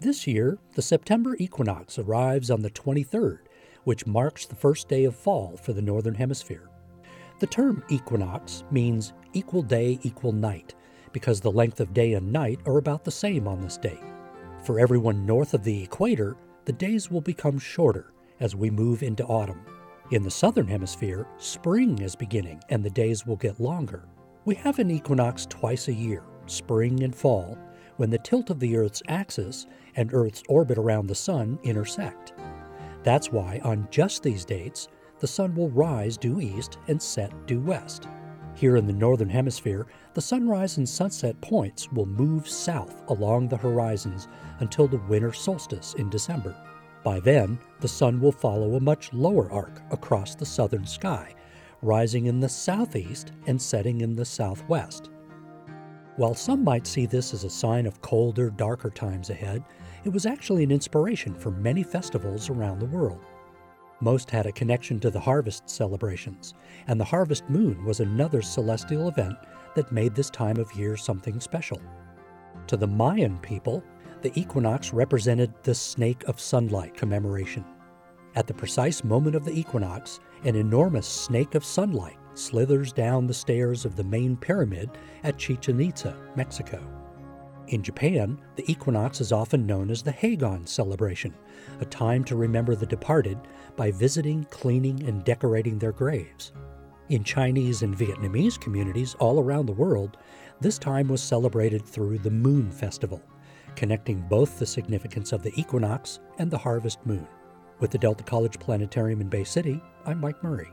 This year, the September equinox arrives on the 23rd, which marks the first day of fall for the Northern Hemisphere. The term equinox means equal day, equal night, because the length of day and night are about the same on this day. For everyone north of the equator, the days will become shorter as we move into autumn. In the southern hemisphere, spring is beginning and the days will get longer. We have an equinox twice a year, spring and fall, when the tilt of the Earth's axis and Earth's orbit around the Sun intersect. That's why, on just these dates, the Sun will rise due east and set due west. Here in the Northern Hemisphere, the sunrise and sunset points will move south along the horizons until the winter solstice in December. By then, the Sun will follow a much lower arc across the southern sky, rising in the southeast and setting in the southwest. While some might see this as a sign of colder, darker times ahead, it was actually an inspiration for many festivals around the world. Most had a connection to the harvest celebrations, and the harvest moon was another celestial event that made this time of year something special. To the Mayan people, the equinox represented the snake of sunlight commemoration. At the precise moment of the equinox, an enormous snake of sunlight slithers down the stairs of the main pyramid at Chichen Itza, Mexico. In Japan, the equinox is often known as the Higan celebration, a time to remember the departed by visiting, cleaning, and decorating their graves. In Chinese and Vietnamese communities all around the world, this time was celebrated through the Moon Festival, connecting both the significance of the equinox and the harvest moon. With the Delta College Planetarium in Bay City, I'm Mike Murray.